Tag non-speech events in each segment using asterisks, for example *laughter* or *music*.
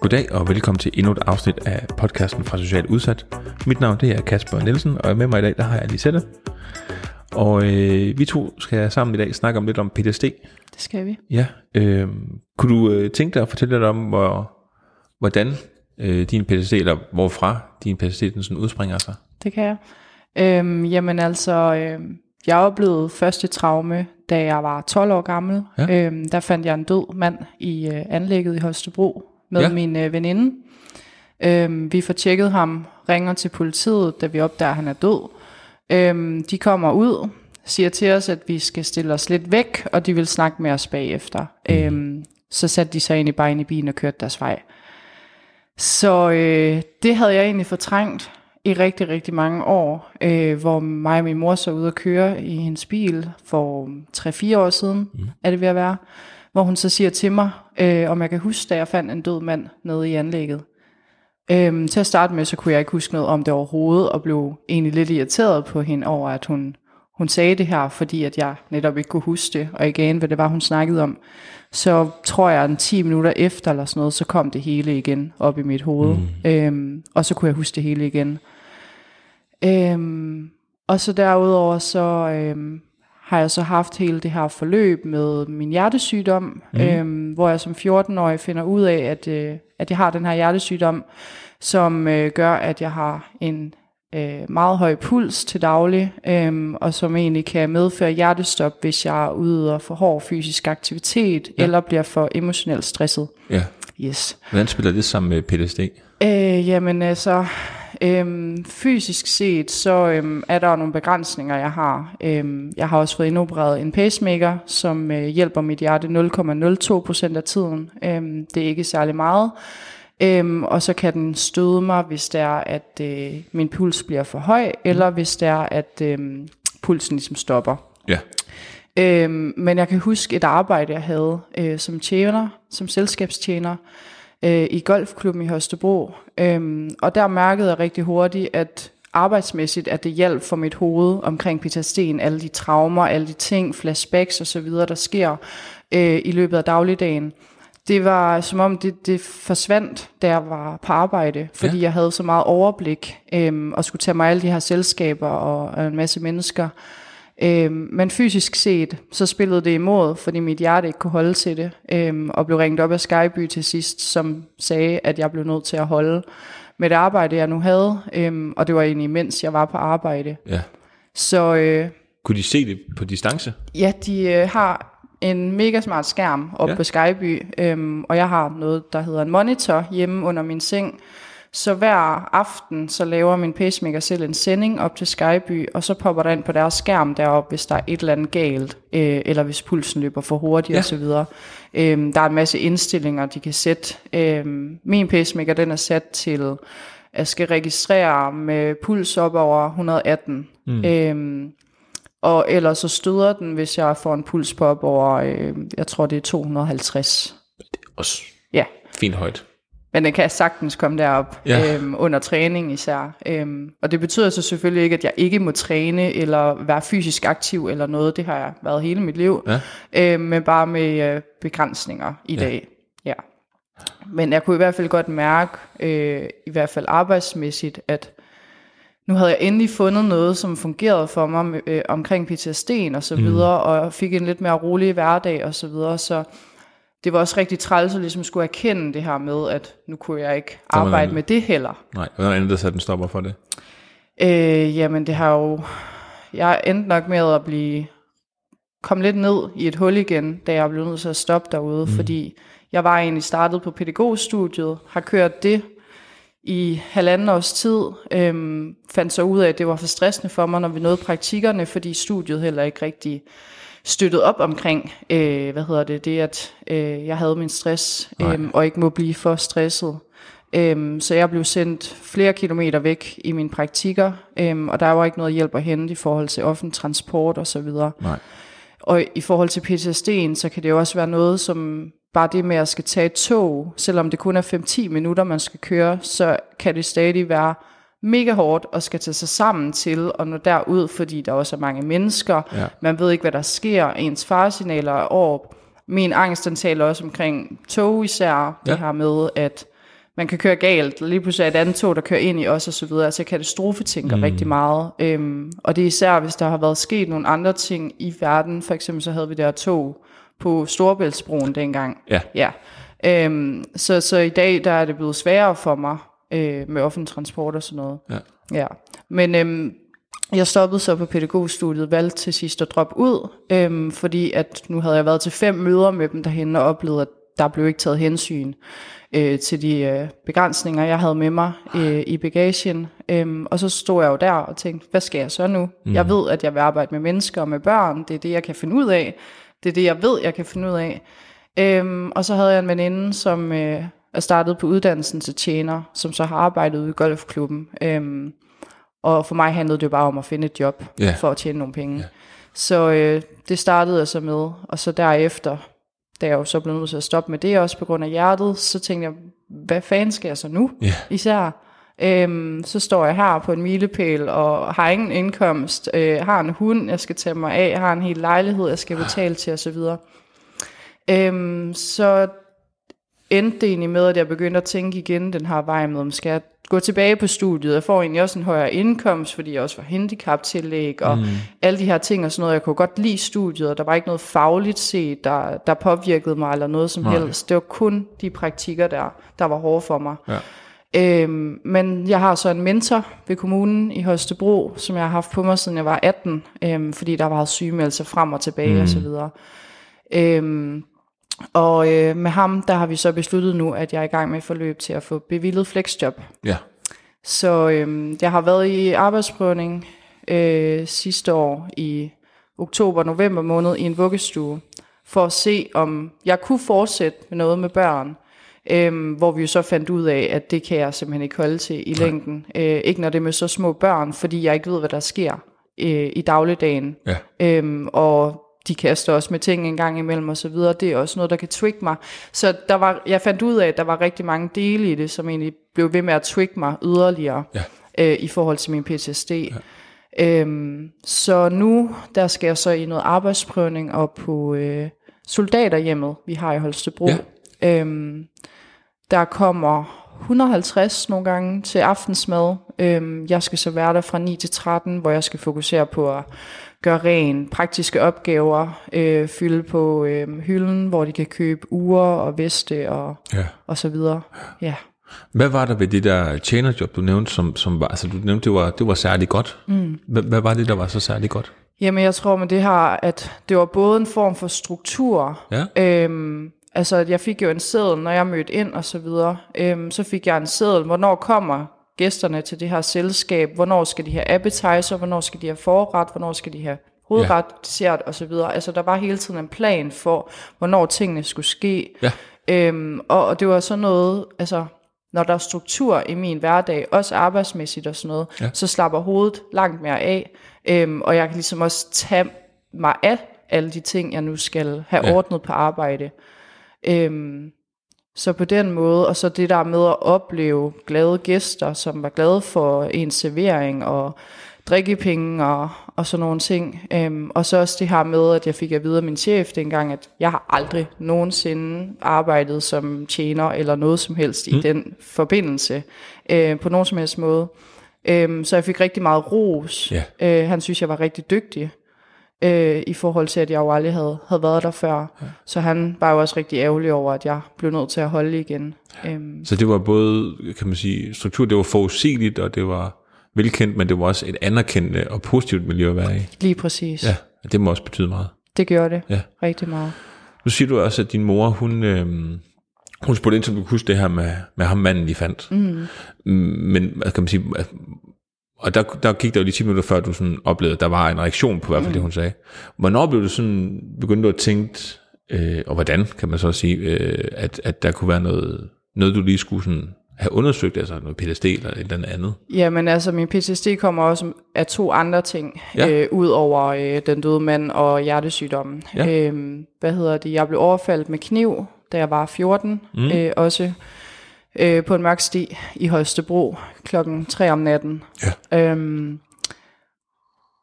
Goddag og velkommen til endnu et afsnit af podcasten fra Socialt Udsat. Mit navn det er Kasper Nielsen, og med mig i dag der har jeg Lisette. Og øh, vi to skal sammen i dag snakke om lidt om PTSD. Det skal vi. Ja, øh, kunne du øh, tænke dig at fortælle lidt om, hvor, hvordan øh, din PTSD, eller hvorfra din PTSD den sådan udspringer sig? Det kan jeg. Øhm, jamen altså, øhm, jeg oplevede første traume, da jeg var 12 år gammel. Ja. Øhm, der fandt jeg en død mand i øh, anlægget i Holstebro med Ja. min øh, veninde. Øhm, vi får tjekket ham, ringer til politiet, da vi opdager, at han er død. Øhm, de kommer ud, siger til os, at vi skal stille os lidt væk, og de vil snakke med os bagefter. Mm. Øhm, så satte de sig ind i bare ind i bilen og kørte deres vej. Så øh, det havde jeg egentlig fortrængt i rigtig, rigtig mange år, øh, hvor mig og min mor så ud og køre i hendes bil for 3-4 år siden, mm. er det ved at være, hvor hun så siger til mig, øh, om jeg kan huske, da jeg fandt en død mand nede i anlægget. Øhm, til at starte med, så kunne jeg ikke huske noget om det overhovedet, og blev egentlig lidt irriteret på hende over, at hun, hun sagde det her, fordi at jeg netop ikke kunne huske det, og igen, hvad det var, hun snakkede om. Så tror jeg, en 10 minutter efter eller sådan noget, så kom det hele igen op i mit hoved. Mm. Øhm, og så kunne jeg huske det hele igen. Øhm, og så derudover, så øhm, har jeg så haft hele det her forløb med min hjertesygdom, mm. øhm, hvor jeg som 14-årig finder ud af, at, øh, at jeg har den her hjertesygdom, som øh, gør, at jeg har en øh, meget høj puls til daglig, øhm, og som egentlig kan medføre hjertestop, hvis jeg udøver for hård fysisk aktivitet, ja. eller bliver for emotionelt stresset. Ja. Yes. Hvordan spiller det sammen med PTSD? Øh, jamen altså, øhm, fysisk set, så øhm, er der nogle begrænsninger, jeg har. Øhm, jeg har også fået indopereret en pacemaker, som øh, hjælper mit hjerte 0,02% af tiden. Øhm, det er ikke særlig meget. Øhm, og så kan den støde mig, hvis det er, at øh, min puls bliver for høj, eller hvis det er, at øh, pulsen ligesom stopper. Ja. Øhm, men jeg kan huske et arbejde, jeg havde øh, som tjener, som selskabstjener, øh, i golfklubben i Holstebro. Øhm, og der mærkede jeg rigtig hurtigt, at arbejdsmæssigt, at det hjalp for mit hoved omkring PTSD'en, alle de traumer, alle de ting, flashbacks osv., der sker øh, i løbet af dagligdagen. Det var som om, det, det forsvandt, da jeg var på arbejde, fordi Ja. jeg havde så meget overblik, øhm, og skulle tage mig alle de her selskaber og, og en masse mennesker. Øhm, men fysisk set, så spillede det imod, fordi mit hjerte ikke kunne holde til det, øhm, og blev ringet op af Skyby til sidst, som sagde, at jeg blev nødt til at holde med det arbejde, jeg nu havde, øhm, og det var egentlig mens jeg var på arbejde. ja. Så øh, Kunne de se det på distance? ja, de øh, har en mega smart skærm Ja. ja. på Skyby, øhm, og jeg har noget, der hedder en monitor hjemme under min seng. Så hver aften, så laver min pacemaker selv en sending op til Skyby, og så popper der ind på deres skærm deroppe, hvis der er et eller andet galt, øh, eller hvis pulsen løber for hurtigt Ja. osv. Øhm, der er en masse indstillinger, de kan sætte. Øhm, min pacemaker, den er sat til, at skal registrere med puls op over 118. Mm. Øhm, og ellers så støder den, hvis jeg får en puls på op over, øh, jeg tror det er 250. Også Ja, fint højt. men den kan sagtens komme derop Ja. øhm, under træning især. Øhm, og det betyder så selvfølgelig ikke, at jeg ikke må træne eller være fysisk aktiv eller noget. Det har jeg været hele mit liv. Ja. Øhm, men bare med øh, begrænsninger i ja. dag. Ja. Men jeg kunne i hvert fald godt mærke, øh, i hvert fald arbejdsmæssigt, at nu havde jeg endelig fundet noget, som fungerede for mig øh, omkring PTSD'en og så videre, og jeg fik en lidt mere rolig hverdag og så videre, så det var også rigtig træls at ligesom skulle erkende det her med, at nu kunne jeg ikke arbejde med det heller. Nej, hvordan endte det så, at den stopper for det? Øh, jamen det har jo, jeg endte nok med at blive, komme lidt ned i et hul igen, da jeg blev nødt til at stoppe derude, mm. fordi jeg var egentlig startet på pædagogstudiet, har kørt det i halvanden års tid, øhm, fandt så ud af, at det var for stressende for mig, når vi nåede praktikkerne, fordi studiet heller ikke rigtig støttet op omkring, øh, hvad hedder det, det at øh, jeg havde min stress, øh, og ikke må blive for stresset. Øhm, så jeg blev sendt flere kilometer væk i mine praktikker, øhm, og der var ikke noget hjælp at hente i forhold til offentlig transport og så videre. Nej. Og i forhold til PTSD'en, så kan det jo også være noget, som bare det med at skal tage tog, selvom det kun er 5-10 minutter, man skal køre, så kan det stadig være mega hårdt og skal tage sig sammen til at nå derud, fordi der også er mange mennesker. Ja. Man ved ikke, hvad der sker. Ens faresignaler er over. Min angst, den taler også omkring tog især. Det Ja. her med, at man kan køre galt, og lige pludselig er et andet tog, der kører ind i os og så videre. Altså jeg katastrofetænker mm. rigtig meget. Øhm, og det er især, hvis der har været sket nogle andre ting i verden. For eksempel så havde vi der tog på Storebæltsbroen dengang. Ja. Ja. Øhm, så, så i dag der er det blevet sværere for mig øh, med offentlig transport og sådan noget. Ja. Ja. Men øhm, jeg stoppede så på pædagogstudiet, valgte til sidst at droppe ud, øhm, fordi at nu havde jeg været til fem møder med dem derhen og oplevet, at der blev ikke taget hensyn øh, til de øh, begrænsninger, jeg havde med mig øh, i bagagen. Øhm, og så stod jeg jo der og tænkte, hvad skal jeg så nu? Mm. Jeg ved, at jeg vil arbejde med mennesker og med børn. Det er det, jeg kan finde ud af. Det er det, jeg ved, jeg kan finde ud af. Øhm, og så havde jeg en veninde, som øh, er startet på uddannelsen til tjener, som så har arbejdet ude i golfklubben. Øhm, og for mig handlede det jo bare om at finde et job Ja. for at tjene nogle penge. Så øh, det startede jeg så med, og så derefter, da jeg jo så blev nødt til at stoppe med det også på grund af hjertet, så tænkte jeg, hvad fanden skal jeg så nu? Ja. Især. Øhm, så står jeg her på en milepæl og har ingen indkomst, øh, har en hund, jeg skal tage mig af, har en hel lejlighed, jeg skal betale til osv. Øhm, så endte det egentlig med, at jeg begyndte at tænke igen den her vej med, om skal jeg gå tilbage på studiet. Jeg får egentlig også en højere indkomst, fordi jeg også var handicaptillæg og mm. alle de her ting og sådan noget. Jeg kunne godt lide studiet, og der var ikke noget fagligt set, der, der påvirkede mig eller noget som Nej. helst. Det var kun de praktikker der, der var hårde for mig. Ja. Øhm, men jeg har så en mentor ved kommunen i Holstebro, som jeg har haft på mig, siden jeg var 18, øhm, fordi der var sygemeldelser frem og tilbage mm. og så videre. Øhm, og øh, med ham, der har vi så besluttet nu, at jeg er i gang med et forløb til at få bevillet flexjob. Ja. Så øhm, jeg har været i arbejdsprøvning øh, sidste år i oktober-november måned i en vuggestue, for at se, om jeg kunne fortsætte med noget med børn. Øhm, hvor vi jo så fandt ud af, at det kan jeg simpelthen ikke holde til i længden. Øh, ikke når det er med så små børn, fordi jeg ikke ved, hvad der sker øh, i dagligdagen. Ja. Øhm, og de kaster også med ting en gang imellem og så videre. Det er også noget, der kan trigge mig. Så der var, jeg fandt ud af, at der var rigtig mange dele i det, som egentlig blev ved med at trigge mig yderligere Ja. øh, i forhold til min PTSD. Ja. Øhm, så nu, der skal jeg så i noget arbejdsprøvning op på øh, soldaterhjemmet, vi har i Holstebro. Ja. Øhm, der kommer 150 nogle gange til aftensmad. Øhm, jeg skal så være der fra 9 til 13, hvor jeg skal fokusere på at gøre ren, praktiske opgaver, øh, fylde på øh, hylden, hvor de kan købe uger og veste og, ja. og så videre. Ja. Hvad var der ved det der tjenerjob, du nævnte, som, som var, altså du nævnte, det var, det var særlig godt. Mm. Hvad, hvad var det, der var så særlig godt? Jamen, jeg tror med det her, at det var både en form for struktur. Ja. Øhm, altså, jeg fik jo en seddel, når jeg mødte ind og så videre. Øhm, så fik jeg en seddel, hvornår kommer gæsterne til det her selskab, hvornår skal de have appetizer, hvornår skal de have forret, hvornår skal de have hovedret, ja. dessert og så videre. Altså, der var hele tiden en plan for, hvornår tingene skulle ske. Ja. Øhm, og, og det var sådan noget, altså, når der er struktur i min hverdag, også arbejdsmæssigt og sådan noget, Ja. så slapper hovedet langt mere af, øhm, og jeg kan ligesom også tage mig af alle de ting, jeg nu skal have ja. ordnet på arbejde. Øhm, så på den måde, og så det der med at opleve glade gæster, som var glade for en servering og drikkepenge og, og sådan nogle ting. Øhm, og så også det her med, at jeg fik at vide af min chef dengang, at jeg har aldrig nogensinde arbejdet som tjener eller noget som helst mm. i den forbindelse øh, på nogen som helst måde. Øhm, så jeg fik rigtig meget ros. Ja. Øh, han synes, jeg var rigtig dygtig øh, i forhold til, at jeg jo aldrig havde, havde været der før. Ja. Så han var jo også rigtig ærgerlig over, at jeg blev nødt til at holde igen. Øhm, Så det var både, kan man sige, struktur, det var forudsigeligt, og det var velkendt, men det var også et anerkendende og positivt miljø at være i. lige præcis. Ja, det må også betyde meget. Det gjorde det Ja. rigtig meget. Nu siger du også, at din mor, hun, øhm, hun spurgte ind, som du kunne huske det her med, med ham manden, I fandt. Mm. Men, hvad kan man sige, og der, der gik der jo lige 10 minutter før, du sådan oplevede, at der var en reaktion på hvert fald mm. det, hun sagde. Hvornår blev du sådan, begyndte du at tænke, øh, og hvordan kan man så sige, øh, at, at der kunne være noget, noget du lige skulle sådan have undersøgt, altså noget PTSD eller et eller andet? Jamen altså, min PTSD kommer også af to andre ting, Ja. øh, ud over øh, den døde mand og hjertesygdommen. Ja. Øhm, hvad hedder det? Jeg blev overfaldet med kniv, da jeg var 14 mm. øh, også. Øh, på en mørk sti i Holstebro klokken 3 om natten. Ja. Øhm,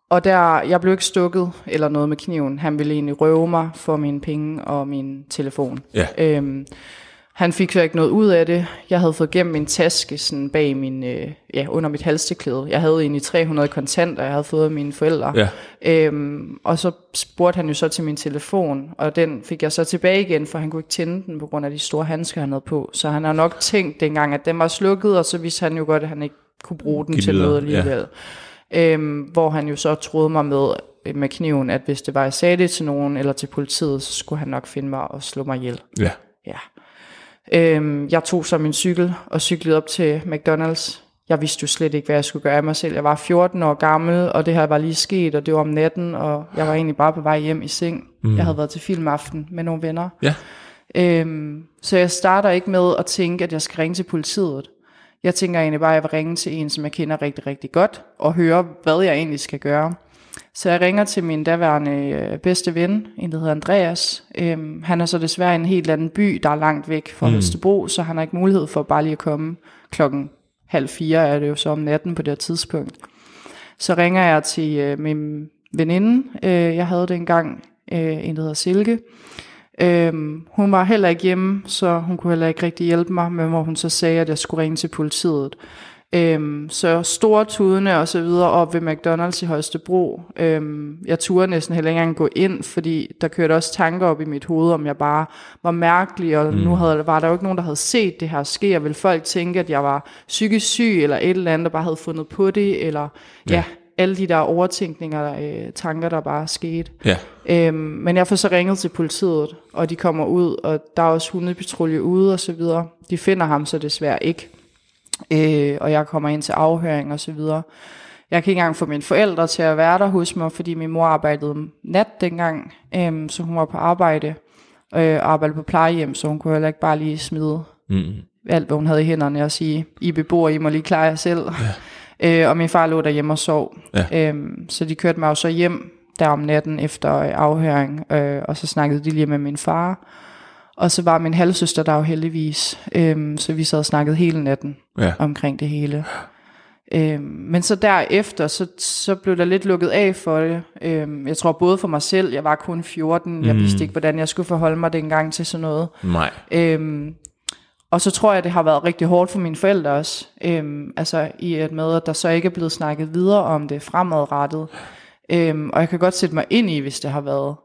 og der, jeg blev ikke stukket eller noget med kniven. Han ville egentlig røve mig for mine penge og min telefon. Ja. Øhm, han fik så ikke noget ud af det. Jeg havde fået gennem min taske sådan bag min, øh, ja, under mit halsteklæde. Jeg havde egentlig 300 kontanter, jeg havde fået af mine forældre. Ja. Øhm, og så spurgte han jo så til min telefon, og den fik jeg så tilbage igen, for han kunne ikke tænde den på grund af de store handsker, han havde på. Så han har nok tænkt dengang, at den var slukket, og så vidste han jo godt, at han ikke kunne bruge den Giv til noget ja. alligevel. Øhm, hvor han jo så troede mig med, med kniven, at hvis det var, jeg sagde det til nogen, eller til politiet, så skulle han nok finde mig og slå mig ihjel. Ja. Ja. Øhm, jeg tog så min cykel og cyklede op til McDonald's. Jeg vidste jo slet ikke, hvad jeg skulle gøre af mig selv. Jeg var 14 år gammel, og det her var lige sket, og det var om natten, og jeg var egentlig bare på vej hjem i seng. Mm. Jeg havde været til filmaften med nogle venner. Ja. Øhm, så jeg starter ikke med at tænke, at jeg skal ringe til politiet. Jeg tænker egentlig bare, at jeg vil ringe til en, som jeg kender rigtig, rigtig godt, og høre, hvad jeg egentlig skal gøre. Så jeg ringer til min daværende øh, bedste ven, en der hedder Andreas. Øhm, han er så desværre i en helt anden by, der er langt væk fra mm. Holstebro, så han har ikke mulighed for bare lige at komme klokken halv fire, er det jo så om natten på det tidspunkt. Så ringer jeg til øh, min veninde, øh, jeg havde det engang, øh, en der hedder Silke. Øhm, hun var heller ikke hjemme, så hun kunne heller ikke rigtig hjælpe mig, men hvor hun så sagde, at jeg skulle ringe til politiet. Øhm, så store tudene og så videre op ved McDonald's i Holstebro. Øhm, jeg turde næsten heller ikke engang gå ind, fordi der kørte også tanker op i mit hoved, om jeg bare var mærkelig, og mm. nu havde, var der jo ikke nogen, der havde set det her ske, og ville folk tænke, at jeg var psykisk syg, eller et eller andet, der bare havde fundet på det, eller ja, ja alle de der overtænkninger, øh, tanker, der bare skete. Ja. Øhm, men jeg får så ringet til politiet, og de kommer ud, og der er også hundepatrulje ude og så videre. De finder ham så desværre ikke. Øh, og jeg kommer ind til afhøring og så videre. Jeg kan ikke engang få mine forældre til at være der hos mig, fordi min mor arbejdede nat dengang, øhm, så hun var på arbejde øh, og arbejdede på plejehjem, så hun kunne heller ikke bare lige smide Mm. alt, hvad hun havde i hænderne og sige, I beboere, I må lige klare jer selv. Ja. *laughs* Øh, og min far lå derhjemme og sov. Ja. Øhm, så de kørte mig jo så hjem der om natten efter øh, afhøring, øh, og så snakkede de lige med min far. Og så var min halvsøster der jo heldigvis, øhm, så vi sad og snakkede hele natten Ja. omkring det hele. Øhm, men så derefter, så, så blev der lidt lukket af for det. Øhm, jeg tror både for mig selv, jeg var kun 14, jeg vidste ikke, hvordan jeg skulle forholde mig dengang til sådan noget. Nej. Øhm, og så tror jeg, det har været rigtig hårdt for mine forældre også. Øhm, altså i et med, at der så ikke er blevet snakket videre om det fremadrettet. Øhm, og jeg kan godt sætte mig ind i, hvis det har været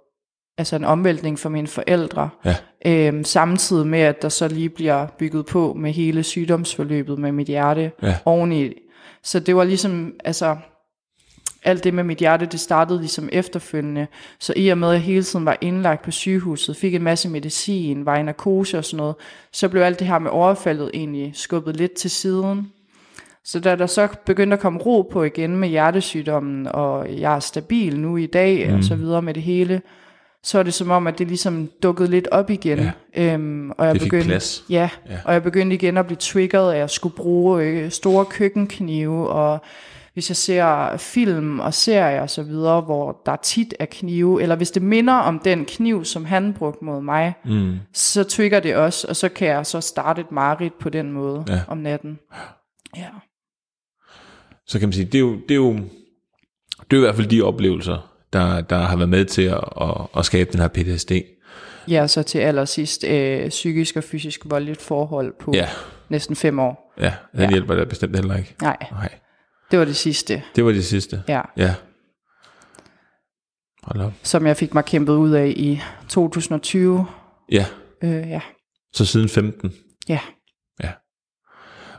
altså en omvæltning for mine forældre. Ja. Øhm, samtidig med, at der så lige bliver bygget på med hele sygdomsforløbet med mit hjerte Ja. oveni. Så det var ligesom, altså, alt det med mit hjerte, det startede ligesom efterfølgende. Så i og med, at jeg hele tiden var indlagt på sygehuset, fik en masse medicin, var i narkose og sådan noget, så blev alt det her med overfaldet egentlig skubbet lidt til siden. Så da der så begyndte at komme ro på igen med hjertesygdommen, og jeg er stabil nu i dag, mm. og så videre med det hele, så er det som om, at det ligesom dukkede lidt op igen. Ja. Øhm, og jeg Det fik begyndte, plads. Ja, Ja. og jeg begyndte igen at blive triggeret, at jeg skulle bruge øh, store køkkenknive, og hvis jeg ser film og serier og så videre, hvor der tit er knive, eller hvis det minder om den kniv, som han brugte mod mig, Mm. så trigger det også, og så kan jeg så starte et mareridt på den måde ja. om natten. Ja. Så kan man sige, det er jo, det er jo, det er jo i hvert fald de oplevelser, der, der har været med til at, at, at skabe den her PTSD. Ja, så til allersidst øh, psykisk og fysisk voldeligt forhold på Ja, næsten fem år. ja, den Ja. hjælper der bestemt heller ikke. Nej, Nej, det var det sidste. det var det sidste. Ja. Ja. Hold op. Som jeg fik mig kæmpet ud af i 2020. Ja, Øh, ja. så siden 15. Ja. Ja.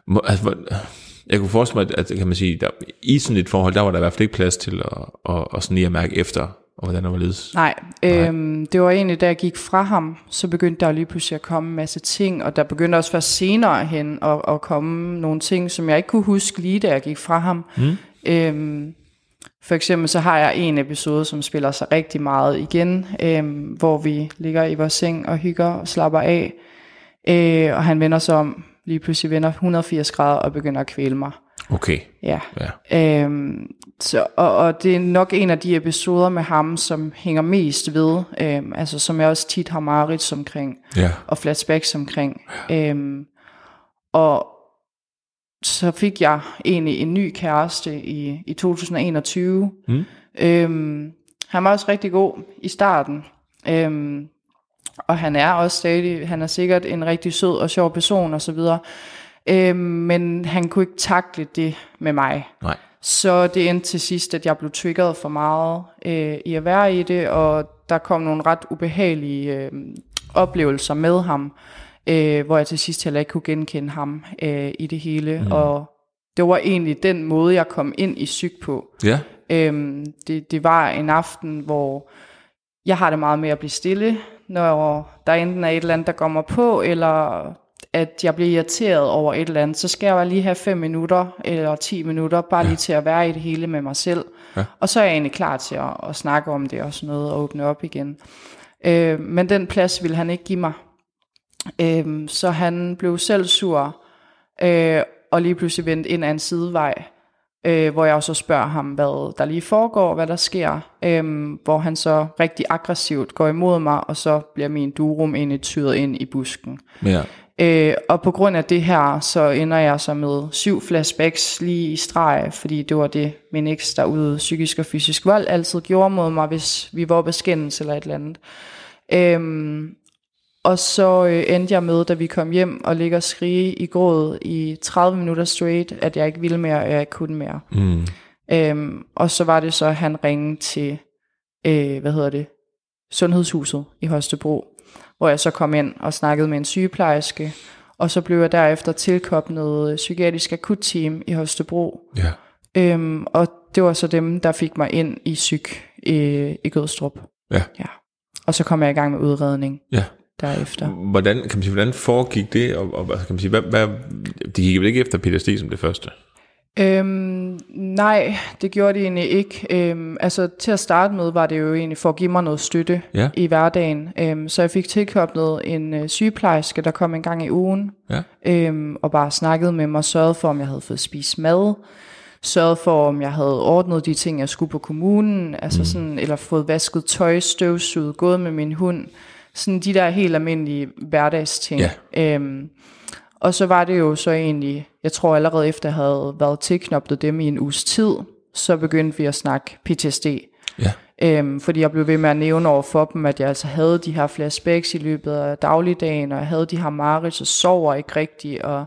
Må, altså, hvor- jeg kunne forestille mig, at, kan man sige, der, i sådan et forhold, der var der i hvert fald ikke plads til at, at, at sådan lige at mærke efter, og hvordan det var ledes. Nej, øhm, det var egentlig, da jeg gik fra ham, så begyndte der lige pludselig at komme en masse ting, og der begyndte også først senere hen at, at komme nogle ting, som jeg ikke kunne huske lige, da jeg gik fra ham. Mm. Øhm, for eksempel så har jeg en episode, som spiller sig rigtig meget igen, øhm, hvor vi ligger i vores seng og hygger og slapper af, øh, og han vender sig om, lige pludselig vender 180 grader og begynder at kvæle mig. Okay, Ja. ja. Øhm, så, og, og det er nok en af de episoder med ham, som hænger mest ved, øhm, altså som jeg også tit har mareridt omkring, Ja, og flashbacks omkring. Øhm, og så fik jeg egentlig en ny kæreste i, i 2021. Mm. Øhm, han var også rigtig god i starten. Øhm, og han er også stadig, han er sikkert en rigtig sød og sjov person og så videre. Øhm, men han kunne ikke takle det med mig. Nej. Så det endte til sidst, at jeg blev triggeret for meget øh, i at være i det, og der kom nogle ret ubehagelige øh, oplevelser med ham, øh, hvor jeg til sidst heller ikke kunne genkende ham øh, i det hele. Mm. Og det var egentlig den måde, jeg kom ind i psyk på. Ja. Øhm, det, det var en aften, hvor jeg har det meget med at blive stille, når der enten er et eller andet, der kommer på, eller at jeg bliver irriteret over et eller andet, så skal jeg bare lige have 5 minutter eller 10 minutter, bare lige til at være i det hele med mig selv. Ja. Og så er jeg egentlig klar til at, at snakke om det og sådan noget, og åbne op igen. Øh, men den plads ville han ikke give mig. Øh, så han blev selv sur, øh, og lige pludselig vendte ind ad en sidevej, øh, hvor jeg også spørger ham, hvad der lige foregår, hvad der sker, øh, hvor han så rigtig aggressivt går imod mig, og så bliver min durum egentlig tyret ind i busken. Ja. Øh, og på grund af det her, så ender jeg så med syv flashbacks lige i streg, fordi det var det, min eks, der ude psykisk og fysisk vold, altid gjorde mod mig, hvis vi var beskændes eller et eller andet. Øhm, og så øh, endte jeg med, da vi kom hjem og ligger og skrige i gråd i 30 minutter straight, at jeg ikke ville mere, og jeg ikke kunne mere. Mm. Øhm, og så var det så, at han ringede til, øh, hvad hedder det, Sundhedshuset i Holstebro, hvor jeg så kom ind og snakkede med en sygeplejerske, og så blev jeg derefter tilkoblet psykiatrisk akutteam i Holstebro. Ja. Øhm, og det var så dem, der fik mig ind i psyk i, i Gødstrup. Ja. ja. Og så kom jeg i gang med udredning Ja. Derefter. Hvordan, kan man sige, hvordan foregik det, og, og altså, kan man sige, hvad, hvad, de gik vel ikke efter PTSD som det første? Øhm, nej, det gjorde de egentlig ikke. Øhm, altså til at starte med var det jo egentlig for at give mig noget støtte Ja. i hverdagen. Øhm, så jeg fik tilkoblet en øh, sygeplejerske, der kom en gang i ugen, Ja. øhm, og bare snakkede med mig, sørgede for, om jeg havde fået spist mad, sørgede for, om jeg havde ordnet de ting, jeg skulle på kommunen, altså sådan, eller fået vasket tøj, støvsuget, gået med min hund. Sådan de der helt almindelige hverdagsting. Ja. Øhm, og så var det jo så egentlig, jeg tror allerede efter jeg havde været tilknoptet dem i en uges tid, så begyndte vi at snakke PTSD. Ja. Øhm, fordi jeg blev ved med at nævne over for dem, at jeg altså havde de her flashbacks i løbet af dagligdagen, og jeg havde de her mareridt, og sover ikke rigtigt, og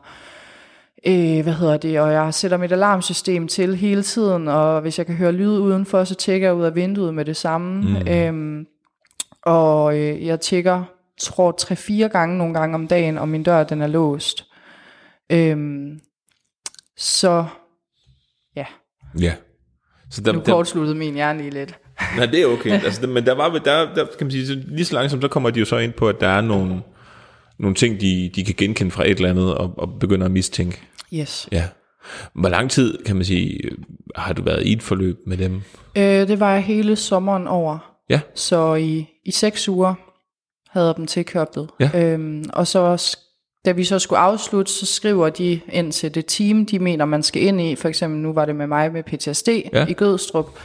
øh, hvad hedder det, og jeg sætter mit alarmsystem til hele tiden, og hvis jeg kan høre lyd udenfor, så tjekker jeg ud af vinduet med det samme. Mm. Øhm, og øh, jeg tjekker, tror 3-4 gange nogle gange om dagen, om min dør den er låst. Øhm, så ja, Ja. Så der, nu kortsluttede min hjerne lige lidt. *laughs* nej, det er okay. altså, der, men der var, der, der, kan man sige, så lige så langsomt, så kommer de jo så ind på, at der er nogle, nogle ting, de, de kan genkende fra et eller andet, og, og begynder at mistænke. Yes. Ja. Hvor lang tid, kan man sige, har du været i et forløb med dem? Øh, det var hele sommeren over. Ja. Så i, i seks uger havde jeg dem tilkøbet. Ja. Øhm, og så da vi så skulle afslutte, så skriver de ind til det team, de mener, man skal ind i. For eksempel nu var det med mig med PTSD Ja. i Gødstrup.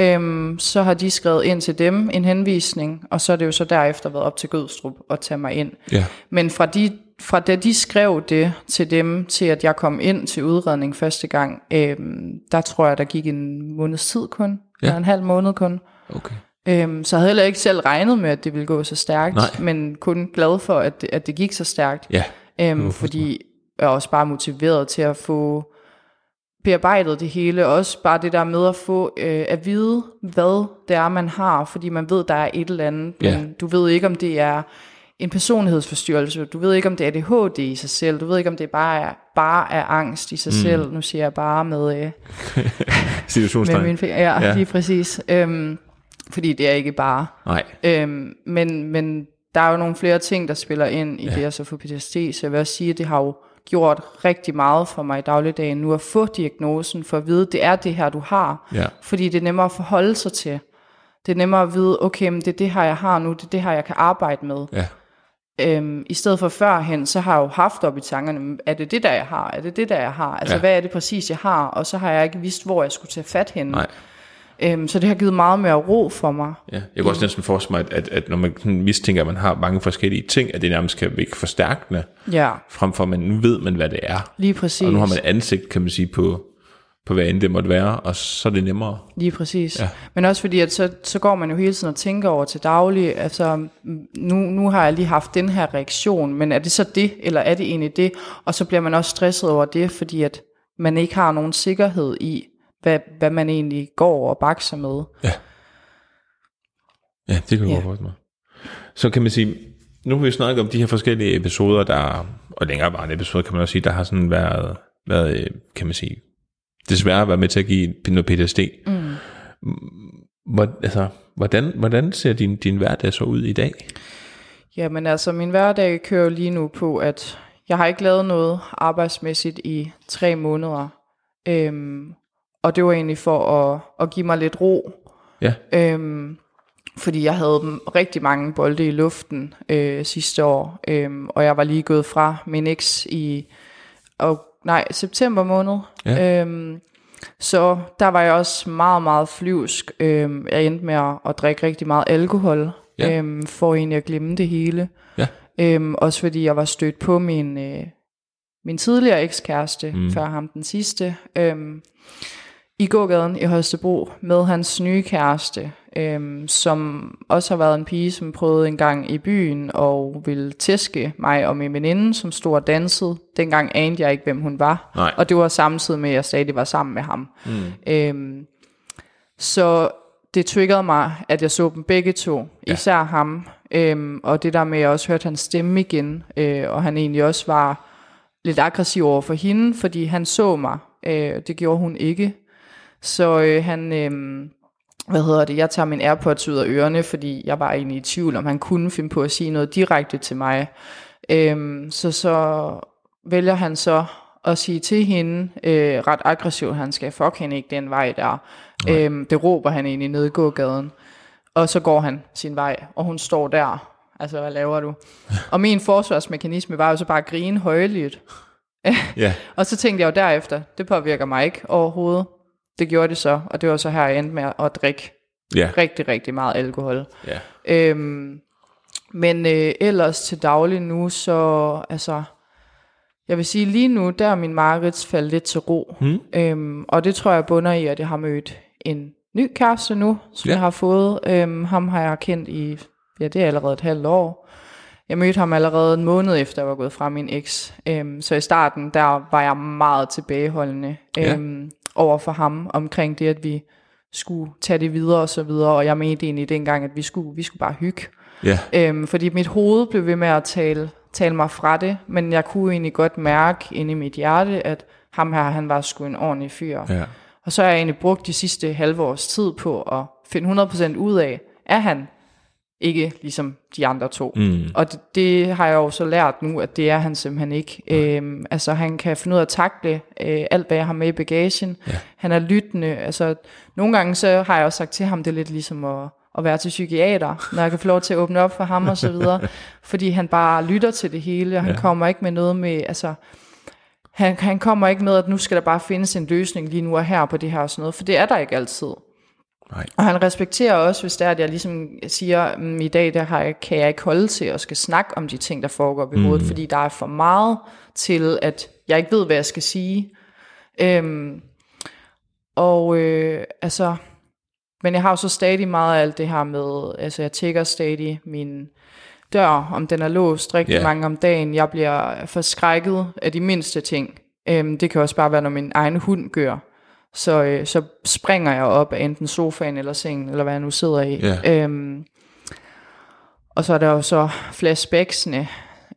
Øhm, så har de skrevet ind til dem en henvisning, og så er det jo så derefter været op til Gødstrup at tage mig ind. Ja. Men fra, de, fra da de skrev det til dem, til at jeg kom ind til udredning første gang, øhm, der tror jeg, der gik en måneds tid kun, Ja. eller en halv måned kun. Okay. Øhm, så jeg havde heller ikke selv regnet med, at det ville gå så stærkt, Nej. men kun glad for, at det, at det gik så stærkt. Ja. Øhm, fordi jeg er også bare motiveret til at få bearbejdet det hele. Også bare det der med at få øh, at vide, hvad det er, man har. Fordi man ved, der er et eller andet. Men Ja. du ved ikke, om det er en personlighedsforstyrrelse. Du ved ikke, om det er ADHD i sig selv. Du ved ikke, om det bare er, bare er angst i sig mm. selv. Nu siger jeg bare med... Øh, *laughs* *laughs* med min Ja. ja, lige præcis. Øhm, fordi det er ikke bare. Nej. Øhm, men, men der er jo nogle flere ting, der spiller ind i Ja. det at så få PTSD, så jeg vil også sige, at det har jo gjort rigtig meget for mig i dagligdagen nu at få diagnosen, for at vide, at det er det her, du har. Ja. Fordi det er nemmere at forholde sig til. Det er nemmere at vide, okay, men det er det her, jeg har nu, det er det her, jeg kan arbejde med. Ja. Øhm, I stedet for førhen, så har jeg jo haft op i tankerne, er det det, der jeg har? Er det det, der jeg har? Altså, ja. hvad er det præcis, jeg har? Og så har jeg ikke vidst, hvor jeg skulle tage fat henne. Nej. Øhm, så det har givet meget mere ro for mig. Ja, jeg kan også næsten forestille mig, at, at, at når man mistænker, at man har mange forskellige ting, at det nærmest kan virke forstærkende, Ja, frem for at man nu ved, man, hvad det er. lige præcis. Og nu har man ansigt, kan man sige, på, på hvad end det måtte være, og så er det nemmere. Lige præcis. Ja. Ja. Men også fordi, at så, så går man jo hele tiden og tænker over til daglig, altså mm, nu, nu har jeg lige haft den her reaktion, men er det så det, eller er det egentlig det? Og så bliver man også stresset over det, fordi at man ikke har nogen sikkerhed i, hvad, hvad man egentlig går og bakser med. Ja. Ja, det kan jeg Ja. godt mig. Så kan man sige, nu har vi snakket om de her forskellige episoder, der, og længere bare en episode, kan man også sige, der har sådan været, været øh, kan man sige, desværre været med til at give noget PTSD. Mm. Hvor, altså, hvordan, hvordan ser din, din hverdag så ud i dag? Jamen altså, min hverdag kører jo lige nu på, at jeg har ikke lavet noget arbejdsmæssigt i tre måneder. Øhm, og det var egentlig for at, at give mig lidt ro. Ja, Øhm, fordi jeg havde rigtig mange bolde i luften øh, sidste år, øhm, og jeg var lige gået fra min eks i og, nej, september måned. Ja. Øhm, så der var jeg også meget, meget flyvsk. Øhm, jeg endte med at, at drikke rigtig meget alkohol, Ja. øhm, for egentlig at glemme det hele. Ja. Øhm, også fordi jeg var stødt på min, øh, min tidligere ekskæreste, Mm. før ham den sidste, øhm, i gågaden i Holstebro med hans nye kæreste, øhm, som også har været en pige, som prøvede en gang i byen og ville tæske mig og min veninde, som stod og dansede. Dengang anede jeg ikke, hvem hun var. Nej. Og det var samtidig med, at jeg stadig var sammen med ham. Mm. Øhm, så det triggerede mig, at jeg så dem begge to, Ja. især ham. Øhm, og det der med, at jeg også hørte hans stemme igen, øh, og han egentlig også var lidt aggressiv over for hende, fordi han så mig. Øh, det gjorde hun ikke. Så øh, han, øh, hvad hedder det, jeg tager min Airpods ud af ørerne, fordi jeg var egentlig i tvivl, om han kunne finde på at sige noget direkte til mig. Øhm, så så vælger han så at sige til hende, øh, ret aggressivt, han skal fuck hende ikke den vej der. Øhm, det råber han egentlig nede i gågaden. Og så går han sin vej, og hun står der. Altså, hvad laver du? *laughs* og min forsvarsmekanisme var jo så bare at grine højlydt. Ja, *laughs* Og så tænkte jeg jo derefter, det påvirker mig ikke overhovedet. Det gjorde det så, og det var så her, jeg endte med at drikke ja, rigtig, rigtig meget alkohol. ja. Øhm, men øh, ellers til daglig nu, så altså, jeg vil sige lige nu, der er min markeds faldet lidt til ro. Hmm. Øhm, og det tror jeg bunder i, at jeg har mødt en ny kæreste nu, som ja. jeg har fået. Øhm, ham har jeg kendt i, ja det er allerede et halvt år. Jeg mødte ham allerede en måned efter, jeg var gået fra min eks. Øhm, så i starten, der var jeg meget tilbageholdende Ja. øhm, over for ham, omkring det, at vi skulle tage det videre og så videre. Og jeg mente egentlig dengang, at vi skulle, vi skulle bare hygge. Ja, Øhm, fordi mit hoved blev ved med at tale, tale mig fra det, men jeg kunne egentlig godt mærke inde i mit hjerte, at ham her, han var sgu en ordentlig fyr. ja, Og så har jeg egentlig brugt de sidste halve års tid på at finde 100% ud af, er han ikke ligesom de andre to. mm. Og det, det har jeg jo så lært nu, at det er han simpelthen ikke. Øhm, altså han kan finde ud af at takle øh, alt, hvad jeg har med i bagagen. Ja. Han er lyttende. Altså nogle gange så har jeg også sagt til ham, det er lidt ligesom at, at være til psykiater, når jeg kan få lov til at åbne op for ham og så videre. *laughs* fordi han bare lytter til det hele, og han ja. kommer ikke med noget med, altså han, han kommer ikke med, at nu skal der bare findes en løsning lige nu og her på det her og sådan noget, for det er der ikke altid. Nej. Og han respekterer også, hvis det er, at jeg ligesom siger, mm, i dag der har jeg, kan jeg ikke holde til at skal snakke om de ting, der foregår i hovedet, fordi der er for meget til, at jeg ikke ved, hvad jeg skal sige. Øhm, og øh, altså, men jeg har jo så stadig meget af alt det her med, altså jeg tjekker stadig min dør, om den er låst rigtig yeah. mange om dagen. Jeg bliver forskrækket af de mindste ting. Øhm, det kan også bare være, når min egen hund gør. Så, øh, så springer jeg op af enten sofaen eller sengen, eller hvad jeg nu sidder i. Ja. Øhm, og så er der jo så flashbacksene.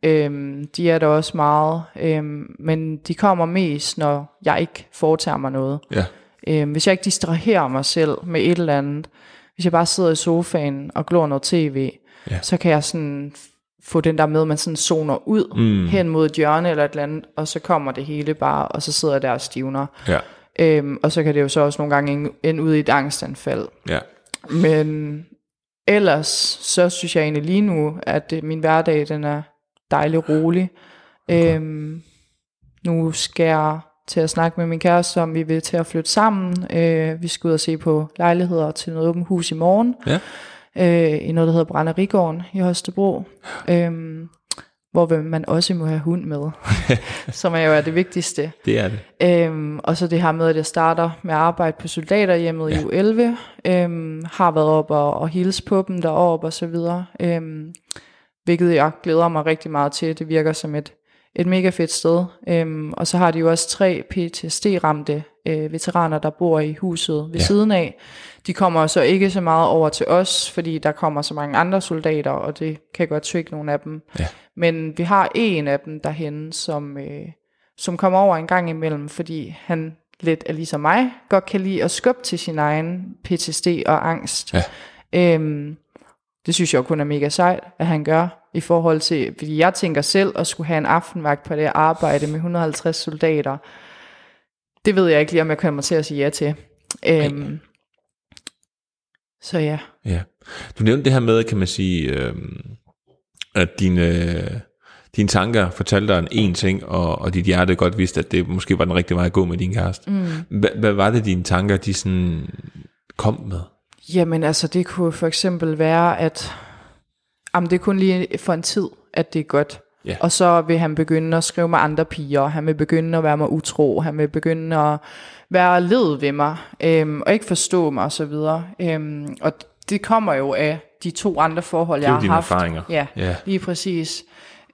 Øhm, de er der også meget. Øhm, men de kommer mest, når jeg ikke foretager mig noget. ja, Øhm, hvis jeg ikke distraherer mig selv med et eller andet, hvis jeg bare sidder i sofaen og glor noget tv, Ja. så kan jeg sådan få den der med, at man sådan zoner ud Mm. hen mod et hjørne eller et eller andet, og så kommer det hele bare, og så sidder jeg der og stivner. ja, Øhm, og så kan det jo så også nogle gange ende- ud i et angstanfald. ja, Men ellers, så synes jeg egentlig lige nu, at øh, min hverdag, den er dejlig rolig. Okay. Øhm, nu skal jeg til at snakke med min kæreste om, vi vil til at flytte sammen. Øh, vi skal ud og se på lejligheder til noget åbent hus i morgen. Ja. Øh, I noget, der hedder Brænderigården i Holstebro. Øhm, hvor man også må have hund med, *laughs* som er jo er det vigtigste. Det er det. Øhm, og så det her med, at jeg starter med arbejde på soldaterhjemmet ja. i u 11, øhm, har været op og, og hilse på dem deroppe og så videre, øhm, hvilket jeg glæder mig rigtig meget til. Det virker som et, et mega fedt sted. Øhm, og så har de jo også tre PTSD-ramte øh, veteraner, der bor i huset ved ja. siden af. De kommer så ikke så meget over til os, fordi der kommer så mange andre soldater, og det kan godt trigge nogle af dem. Ja. Men vi har en af dem derhen, som, øh, som kommer over en gang imellem, fordi han lidt er ligesom mig, godt kan lide at skubbe til sin egen PTSD og angst. Ja. Øhm, det synes jeg jo kun er mega sejt, at han gør, i forhold til, fordi jeg tænker selv at skulle have en aftenvagt på det arbejde med 150 soldater. Det ved jeg ikke lige, om jeg kommer til at sige ja til. Øhm, så ja. Ja. Du nævnte det her med, kan man sige, øh, at dine, dine tanker fortalte dig en ting, og, og dit hjerte godt vidste, at det måske var den rigtige vej at gå med din kæreste. Mm. Hvad, hvad var det, dine tanker, de sådan kom med? Jamen altså, det kunne for eksempel være, at jamen, det er kun lige for en tid, at det er godt. Ja. Og så vil han begynde at skrive med andre piger, han vil begynde at være mig utro, han vil begynde at være led ved mig, øhm, og ikke forstå mig osv. Øhm, og det kommer jo af de to andre forhold, jeg har haft. erfaringer. Ja, Ja. lige præcis.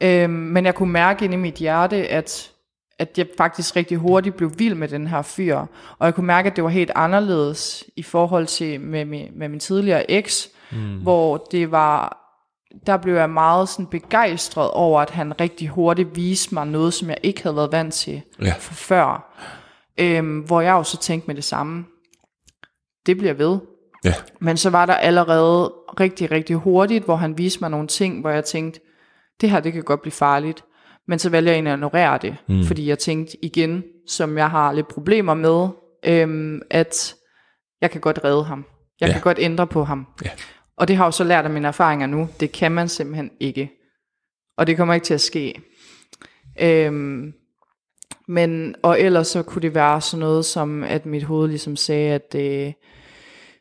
Øhm, men jeg kunne mærke inde i mit hjerte, at, at jeg faktisk rigtig hurtigt blev vild med den her fyr. Og jeg kunne mærke, at det var helt anderledes i forhold til med min, med min tidligere eks, mm. hvor det var der blev jeg meget sådan begejstret over, at han rigtig hurtigt viste mig noget, som jeg ikke havde været vant til Ja. for før. Øhm, hvor jeg jo så tænkte med det samme. Det bliver ved. Ja. Men så var der allerede rigtig, rigtig hurtigt, hvor han viste mig nogle ting, hvor jeg tænkte, det her, det kan godt blive farligt. Men så vælger jeg at ignorere det, mm. fordi jeg tænkte igen, som jeg har lidt problemer med, øhm, at jeg kan godt redde ham. Jeg Ja. kan godt ændre på ham. Ja. Og det har jeg jo så lært af mine erfaringer nu. Det kan man simpelthen ikke. Og det kommer ikke til at ske. Øhm, men, og ellers så kunne det være sådan noget som, at mit hoved ligesom sagde, at, øh,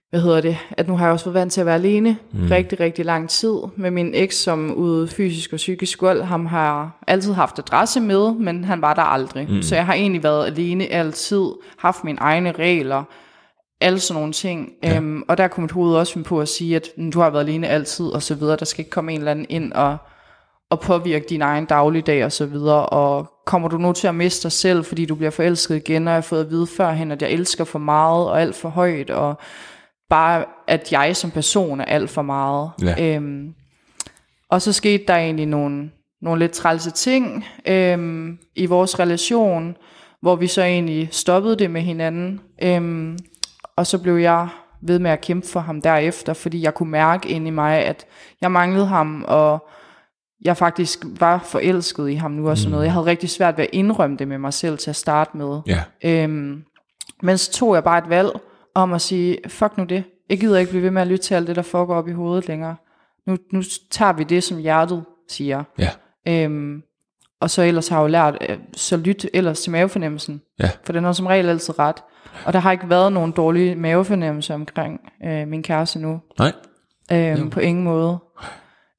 hvad hedder det, at nu har jeg også været vant til at være alene mm. rigtig, rigtig lang tid med min eks, som ude fysisk og psykisk vold, ham har altid haft adresse med, men han var der aldrig. Mm. Så jeg har egentlig været alene altid, haft mine egne regler, alle sådan nogle ting. Ja. Øhm, og der kunne mit hoved også finde på at sige, at "Mm, du har været alene altid, og så videre. Der skal ikke komme en eller anden ind og, og påvirke din egen dagligdag, og så videre. Og kommer du nu til at miste dig selv, fordi du bliver forelsket igen, og jeg har fået at vide førhen, at jeg elsker for meget, og alt for højt, og bare, at jeg som person er alt for meget. Ja. Øhm, og så skete der egentlig nogle, nogle lidt trælse ting øhm, i vores relation, hvor vi så egentlig stoppede det med hinanden. Øhm, og så blev jeg ved med at kæmpe for ham derefter, fordi jeg kunne mærke ind i mig, at jeg manglede ham, og jeg faktisk var forelsket i ham nu og sådan noget. Jeg havde rigtig svært ved at indrømme det med mig selv til at starte med. Ja. Øhm, men så tog jeg bare et valg om at sige, fuck nu det. Jeg gider ikke blive ved med at lytte til alt det, der foregår op i hovedet længere. Nu, nu tager vi det, som hjertet siger. Ja. Øhm, og så ellers har jeg jo lært, øh, så lyt ellers til mavefornemmelsen. Ja. For den har som regel altid ret. Og der har ikke været nogen dårlige mavefornemmelser omkring øh, min kæreste nu. Nej. Øhm, på ingen måde.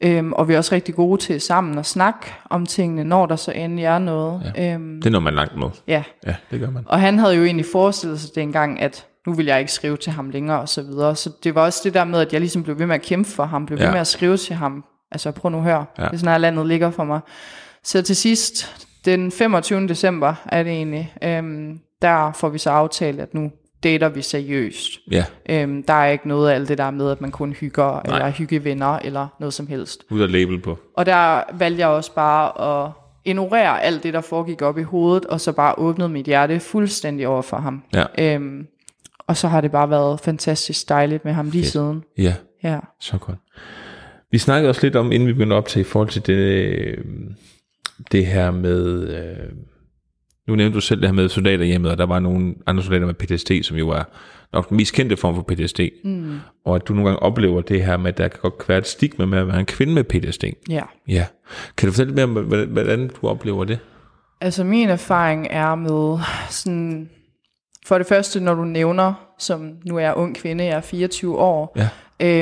Øhm, og vi er også rigtig gode til sammen at snakke om tingene, når der så endelig er noget. Ja. Øhm, Det når man langt med. ja. Ja, det gør man. Og han havde jo egentlig forestillet sig dengang, at nu vil jeg ikke skrive til ham længere og så videre. Så det var også det der med, at jeg ligesom blev ved med at kæmpe for ham, blev Ja. ved med at skrive til ham. Altså prøv nu at høre, Ja. det er sådan her landet ligger for mig. Så til sidst, den 25. december er det egentlig, øhm, der får vi så aftalt, at nu dater vi seriøst. Ja, Øhm, der er ikke noget af alt det der med, at man kun hygger, Nej. eller hyggevenner, eller noget som helst. ud af label på. Og der valgte jeg også bare at ignorere alt det, der foregik op i hovedet, og så bare åbnede mit hjerte fuldstændig over for ham. Ja. Øhm, og så har det bare været fantastisk dejligt med ham lige Fedt. siden. Ja, Ja. så godt. Vi snakkede også lidt om, inden vi begyndte op til, i forhold til det, øh, det her med... Øh, nu nævnte du selv det her med soldaterhjemmet, og der var nogle andre soldater med PTSD, som jo er nok den mest kendte form for PTSD. Mm. Og at du nogle gange oplever det her med, at der kan godt være et stigma med at være en kvinde med PTSD. ja. Ja. Kan du fortælle lidt mere om, hvordan- du oplever det? Altså min erfaring er med sådan, for det første, når du nævner, som nu er jeg ung kvinde, jeg er 24 år, Ja.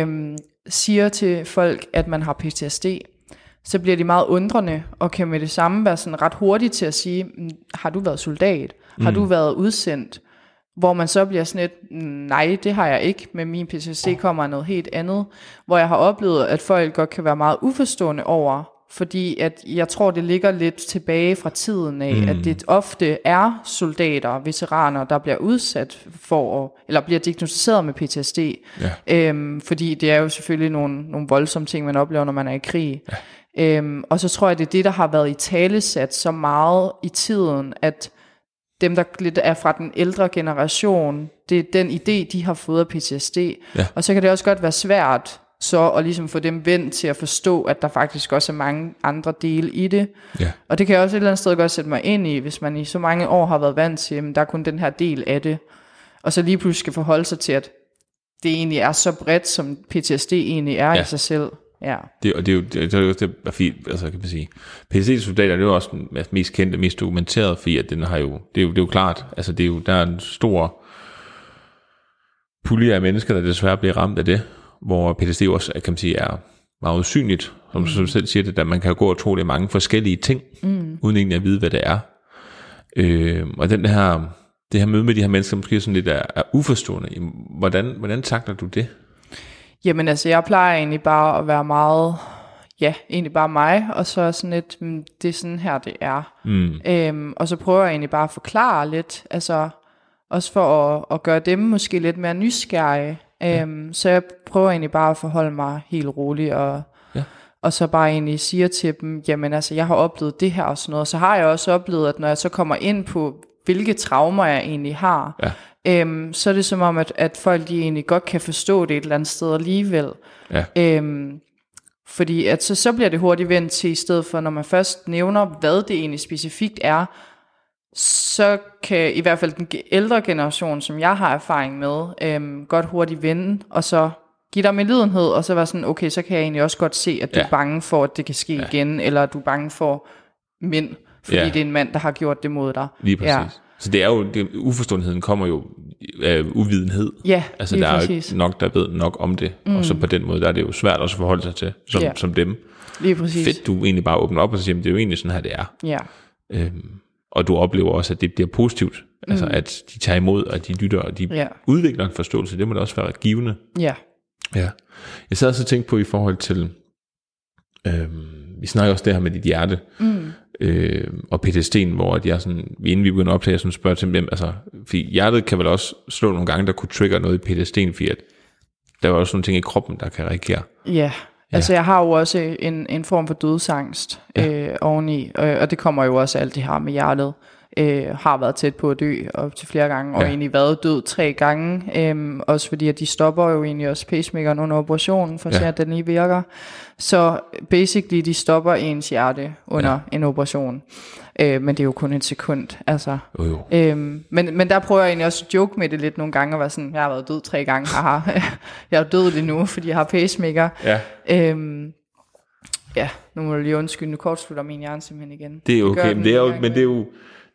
øhm, siger til folk, at man har PTSD, så bliver de meget undrende, og kan med det samme være sådan ret hurtigt til at sige, "Mm, har du været soldat? Har du været udsendt? Hvor man så bliver sådan lidt, "Mm, nej, det har jeg ikke, men min PTSD kommer af noget helt andet. Hvor jeg har oplevet, at folk godt kan være meget uforstående over, fordi at jeg tror, det ligger lidt tilbage fra tiden af, mm. at det ofte er soldater, veteraner, der bliver udsat for, eller bliver diagnosticeret med PTSD. Ja. Øhm, fordi det er jo selvfølgelig nogle, nogle voldsomme ting, man oplever, når man er i krig. Ja. Øhm, og så tror jeg, det er det, der har været i talesat så meget i tiden, at dem, der lidt er fra den ældre generation, det er den idé, de har fået af PTSD. Ja. Og så kan det også godt være svært så at ligesom få dem vendt til at forstå, at der faktisk også er mange andre dele i det. Ja. Og det kan jeg også et eller andet sted godt sætte mig ind i, hvis man i så mange år har været vant til, at der er kun den her del af det. Og så lige pludselig skal forholde sig til, at det egentlig er så bredt, som PTSD egentlig er ja. I sig selv. Ja. Det, og det er jo det, er jo det er fint, altså kan man sige. PCC-soldater, det er jo også den mest kendte, mest dokumenteret, fordi at den har jo, det er jo, det er jo klart, altså det er jo, der er en stor pulje af mennesker, der desværre bliver ramt af det, hvor PTSD også, kan man sige, er meget usynligt, som mm. selv siger det, at man kan gå og tro, det er mange forskellige ting, mm. uden egentlig at vide, hvad det er. Øh, og den her, det her møde med de her mennesker, måske sådan lidt er, er uforstående. Hvordan, hvordan takler du det? Jamen altså, jeg plejer egentlig bare at være meget, ja, egentlig bare mig, og så sådan lidt, mm, det er sådan her, det er. Mm. Øhm, og så prøver jeg egentlig bare at forklare lidt, altså også for at, at gøre dem måske lidt mere nysgerrige. Øhm, så jeg prøver egentlig bare at forholde mig helt roligt, og, Ja. og så bare egentlig siger til dem, jamen altså, jeg har oplevet det her og sådan noget. Så har jeg også oplevet, at når jeg så kommer ind på, hvilke traumer jeg egentlig har, Ja. Øhm, så er det som om, at, at folk de egentlig godt kan forstå det et eller andet sted alligevel. Ja. Øhm, fordi at så, så bliver det hurtigt vendt til, i stedet for når man først nævner, hvad det egentlig specifikt er, så kan i hvert fald den ældre generation, som jeg har erfaring med, øhm, godt hurtigt vende, og så give dig med lidenhed, og så være sådan, okay, så kan jeg egentlig også godt se, at du Ja. er bange for, at det kan ske ja. igen, eller at du er bange for mænd, fordi Ja. det er en mand, der har gjort det mod dig. Lige præcis. Ja. Så det er jo, det, uforståenheden kommer jo af uvidenhed. Ja, Altså der er jo præcis. ikke nok, der ved nok om det. Mm. Og så på den måde, der er det jo svært også at forholde sig til, som, Ja. som dem. Lige præcis. Fedt, du egentlig bare åbner op og siger, "Jamen, det er jo egentlig sådan her, det er. Ja, Øhm, og du oplever også, at det bliver positivt. Mm. Altså at de tager imod, og de lytter, og de ja. udvikler en forståelse. Det må da også være givende. ja, Ja. Jeg sad også og tænkte på i forhold til, øhm, vi snakker også det her med dit hjerte, mm. øh, og PTSD'en, hvor at jeg sådan, inden vi begynder at optage, sådan spørger til dem, altså, fordi hjertet kan vel også slå nogle gange, der kunne trigge noget i PTSD'en, fordi at der er også nogle ting i kroppen, der kan reagere. Ja, altså jeg har jo også en, en form for dødsangst ja. øh, oveni, øh, og det kommer jo også alt det her med hjertet. Øh, har været tæt på at dø op til flere gange, og Ja. egentlig været død tre gange. Øh, også fordi, at de stopper jo egentlig også pacemakeren under operationen, for at Ja. se, at den lige virker. Så basically, de stopper ens hjerte under ja. En operation. Øh, men det er jo kun et sekund, altså. Jo, jo. Øhm, men, men der prøver jeg egentlig også at joke med det lidt nogle gange, og være sådan, jeg har været død tre gange, haha. *laughs* jeg er død lige nu, fordi jeg har pacemaker. Ja, Øhm, ja, nu må du lige undskylde, nu kortslutter min hjerne simpelthen igen. det er okay, den men det er, jo, men det er jo,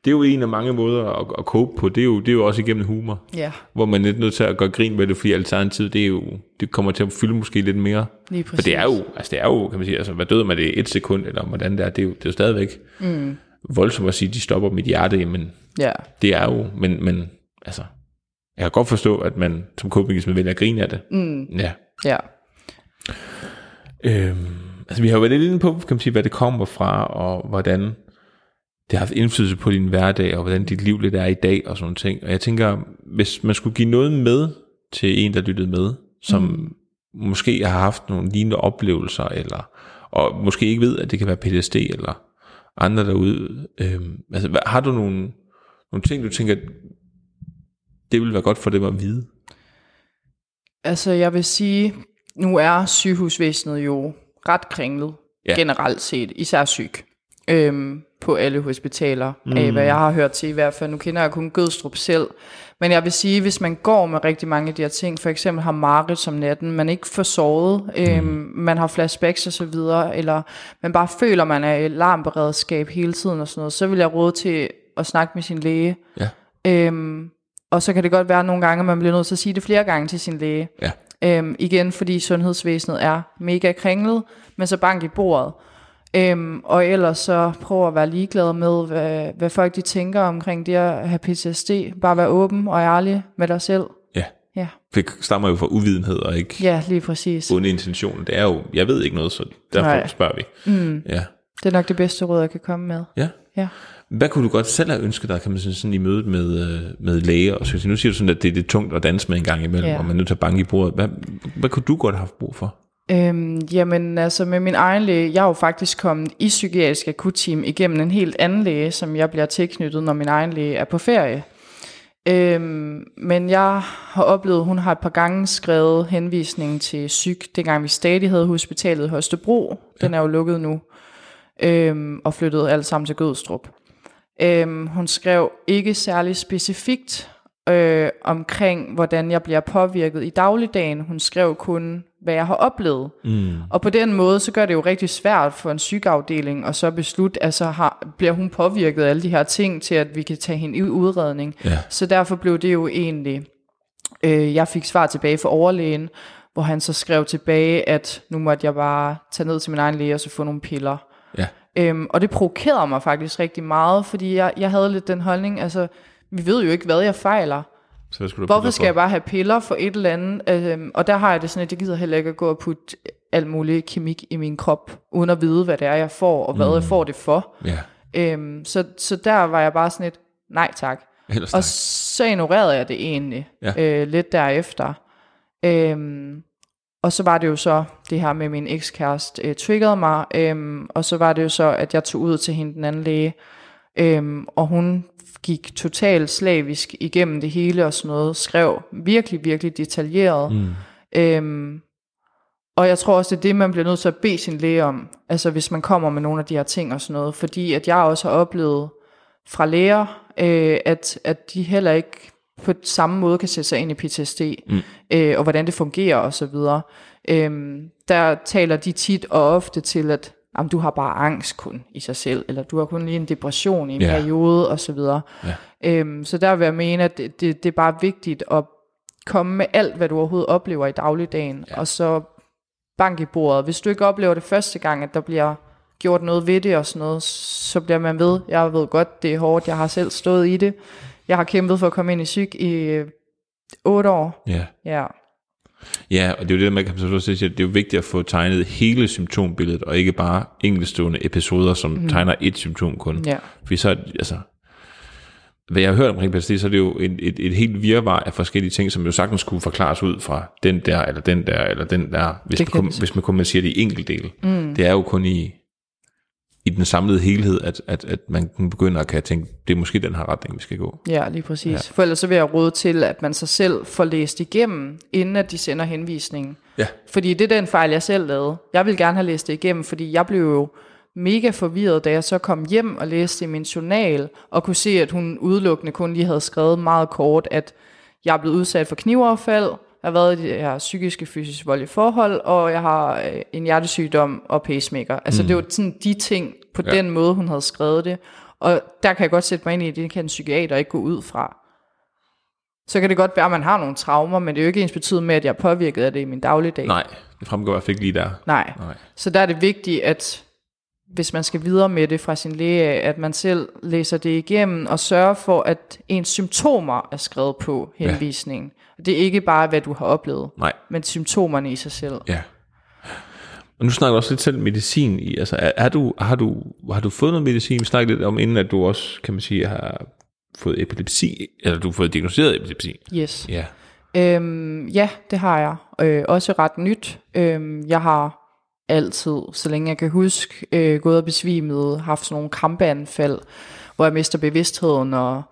det er jo en af mange måder at, at cope på. Det er, jo, det er jo også igennem humor, Ja, hvor man er lidt nødt til at gøre grin med det, fordi alternativet, det er jo, det kommer til at fylde måske lidt mere. lige For præcis. det er jo, altså det er jo, kan man sige, altså hvad døde man det et sekund, eller hvordan det er, det er jo, det er jo stadigvæk mm. voldsomt at sige, de stopper mit hjerte, men Ja, det er jo, men, men altså, jeg kan godt forstå, at man som coping vælger at grine af det. Mm. Ja. ja, Øhm, altså vi har jo været lidt inde på, kan man sige, hvad det kommer fra, og hvordan det har haft indflydelse på din hverdag, og hvordan dit liv lidt er i dag, og sådan nogle ting. Og jeg tænker, hvis man skulle give noget med til en, der lyttede med, som mm. måske har haft nogle lignende oplevelser, eller og måske ikke ved, at det kan være PTSD, eller andre derude. Øhm, altså, hvad, har du nogle, nogle ting, du tænker, det vil være godt for dem at vide? altså jeg vil sige, nu er sygehusvæsenet jo ret kringlet, ja. generelt set, især syg. Øhm, på alle hospitaler, mm. af hvad jeg har hørt til i hvert fald. Nu kender jeg kun Gødstrup selv. Men jeg vil sige, hvis man går med rigtig mange af de her ting, for eksempel har Marit som natten, man ikke får sovet, mm. øhm, man har flashbacks og så videre, eller man bare føler, man er i alarmberedskab hele tiden og sådan noget, så vil jeg råde til at snakke med sin læge. Ja. Øhm, og så kan det godt være nogle gange, at man bliver nødt til at sige det flere gange til sin læge. Ja. Øhm, igen, fordi sundhedsvæsenet er mega kringlet, men så bank i bordet. Øhm, og ellers så prøv at være ligeglad med, hvad, hvad folk de tænker omkring det at have PTSD. Bare være åben og ærlig med dig selv. Ja. Ja, Det stammer jo fra uvidenhed og ikke ja lige præcis. onde intention. Det er jo, jeg ved ikke noget, så derfor Nej. spørger vi. Mm. Ja. Det er nok det bedste råd, jeg kan komme med. Ja. Ja. Hvad kunne du godt selv have ønsket dig, kan man sige, sådan i mødet med, øh, med læger? Og så, nu siger du sådan, at det er lidt tungt at danse med en gang imellem, Ja. og man er nødt til at banke i bordet. Hvad, hvad kunne du godt have haft brug for? Øhm, jamen altså med min egen læge, jeg er jo faktisk kommet i psykiatrisk akutteam igennem en helt anden læge, som jeg bliver tilknyttet, når min egen læge er på ferie. Øhm, men jeg har oplevet, hun har et par gange skrevet henvisningen til psyk, dengang vi stadig havde hospitalet i Holstebro. Den er jo lukket nu. Øhm, og flyttet alt sammen til Gødstrup. Øhm, hun skrev ikke særlig specifikt øh, omkring, hvordan jeg bliver påvirket i dagligdagen. Hun skrev kun, hvad jeg har oplevet. Mm. Og på den måde, så gør det jo rigtig svært for en sygafdeling at så beslutte, altså har, bliver hun påvirket af alle de her ting, til at vi kan tage hende i udredning. Ja. Så derfor blev det jo egentlig, øh, jeg fik svar tilbage fra overlægen, hvor han så skrev tilbage, at nu måtte jeg bare tage ned til min egen læge og så få nogle piller. Ja. Øhm, og det provokerede mig faktisk rigtig meget, fordi jeg, jeg havde lidt den holdning, altså, vi ved jo ikke, hvad jeg fejler. Så skulle du Hvorfor skal jeg bare have piller for et eller andet? Øhm, og der har jeg det sådan, at jeg gider heller ikke at gå og putte alt muligt kemik i min krop, uden at vide, hvad det er, jeg får, og hvad mm. jeg får det for. Ja, Øhm, så, så der var jeg bare sådan et, nej tak. ellers Og så ignorerede jeg det egentlig, Ja. øh, lidt derefter. Øhm, og så var det jo så, det her med min ekskæreste øh, triggerede mig, øhm, og så var det jo så, at jeg tog ud til hende, den anden læge, øhm, og hun gik totalt slavisk igennem det hele og sådan noget, skrev virkelig, virkelig detaljeret. Mm. Øhm, og jeg tror også, det er det, man bliver nødt til at bede sin læge om, altså hvis man kommer med nogle af de her ting og sådan noget, fordi at jeg også har oplevet fra læger, øh, at, at de heller ikke på samme måde kan sætte sig ind i PTSD, mm. øh, og hvordan det fungerer og så videre. Øhm, der taler de tit og ofte til, at jamen, du har bare angst kun i sig selv, eller du har kun lige en depression i en Ja. periode og så videre. Ja. Øhm, så der vil jeg mene, at det, det, det er bare vigtigt at komme med alt, hvad du overhovedet oplever i dagligdagen, ja. og så bank i bordet. Hvis du ikke oplever det første gang, at der bliver gjort noget ved det og sådan noget, så bliver man ved. Jeg ved godt, det er hårdt. Jeg har selv stået i det. Jeg har kæmpet for at komme ind i psyk i øh, otte år. Ja. Ja, ja, og det er jo det, man kan så sige, at det er jo vigtigt at få tegnet hele symptombilledet, og ikke bare enkeltstående episoder, som mm. tegner et symptom kun. ja, Fordi så, altså, hvad jeg har hørt omkring PTSD, så er det jo et, et, et helt virvar af forskellige ting, som jo sagtens kunne forklares ud fra den der, eller den der, eller den der, hvis, Det man, kun, hvis man kun man siger det i enkeltdele. Mm. Det er jo kun i den samlede helhed, at, at, at man kan begynde at kan tænke, det er måske den her retning, vi skal gå. ja, lige præcis. Ja. For ellers så vil jeg råde til, at man sig selv får læst igennem, inden at de sender henvisningen. Ja, Fordi det er den fejl, jeg selv lavede. Jeg ville gerne have læst det igennem, fordi jeg blev jo mega forvirret, da jeg så kom hjem og læste i min journal, og kunne se, at hun udelukkende kun lige havde skrevet meget kort, at jeg er blevet udsat for knivaffald, jeg har været i det her psykiske fysisk voldelige forhold, og jeg har øh, en hjertesygdom og pacemaker. Altså mm. det var sådan de ting, på ja. den måde, hun havde skrevet det. Og der kan jeg godt sætte mig ind i, at det kan en psykiater ikke gå ud fra. Så kan det godt være, at man har nogle traumer, men det er jo ikke ens betydende med, at jeg er påvirket af det i min dagligdag. nej, det fremgår i hvert fald ikke lige der. Nej. Nej. Så der er det vigtigt, at hvis man skal videre med det fra sin læge, at man selv læser det igennem og sørger for, at ens symptomer er skrevet på henvisningen. Ja. Det er ikke bare, hvad du har oplevet, Nej, men symptomerne i sig selv. ja. Og nu snakker du også lidt selv medicin i, altså er, er du, har, du, har du fået noget medicin? Vi snakkede lidt om inden, at du også, kan man sige, har fået epilepsi, eller du har fået diagnosticeret epilepsi. Yes. Ja. Øhm, ja, det har jeg. Øh, også ret nyt. Øhm, jeg har altid, så længe jeg kan huske, øh, gået og besvimet, haft sådan nogle krampeanfald, hvor jeg mister bevidstheden, og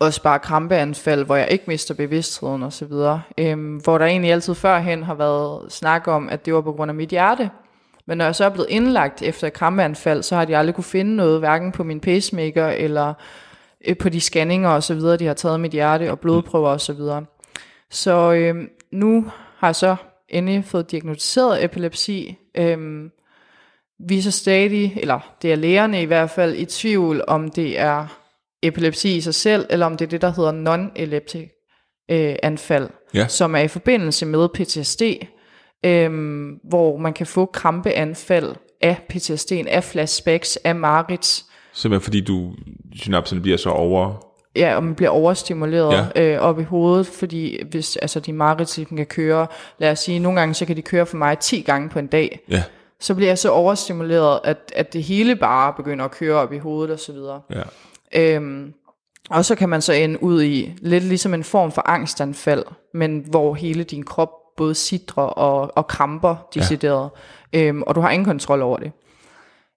også bare krampeanfald, hvor jeg ikke mister bevidstheden og så videre. Øhm, hvor der egentlig altid førhen har været snak om, at det var på grund af mit hjerte. Men når jeg så er blevet indlagt efter et krampeanfald, så har de aldrig kunne finde noget, hverken på min pacemaker eller øh, på de scanninger og så videre, de har taget mit hjerte og blodprøver og så videre. Så øh, nu har jeg så endelig fået diagnosticeret epilepsi. Øhm, vi er så stadig, eller det er lægerne i hvert fald, i tvivl om det er epilepsi i sig selv, eller om det er det, der hedder non-epileptic øh, anfald, Ja. som er i forbindelse med PTSD, øh, hvor man kan få krampeanfald af PTSD'en, af flashbacks, af marits, Simpelthen fordi du, synapserne bliver så over... ja, og man bliver overstimuleret ja. øh, op i hovedet, fordi hvis altså, de marits ligesom kan køre, lad os sige, nogle gange så kan de køre for mig 10 gange på en dag, Ja, så bliver jeg så overstimuleret, at, at det hele bare begynder at køre op i hovedet og så videre. ja. Øhm, og så kan man så ende ud i lidt ligesom en form for angstanfald, men hvor hele din krop både sidrer og, og kramper decideret, ja. øhm, og du har ingen kontrol over det.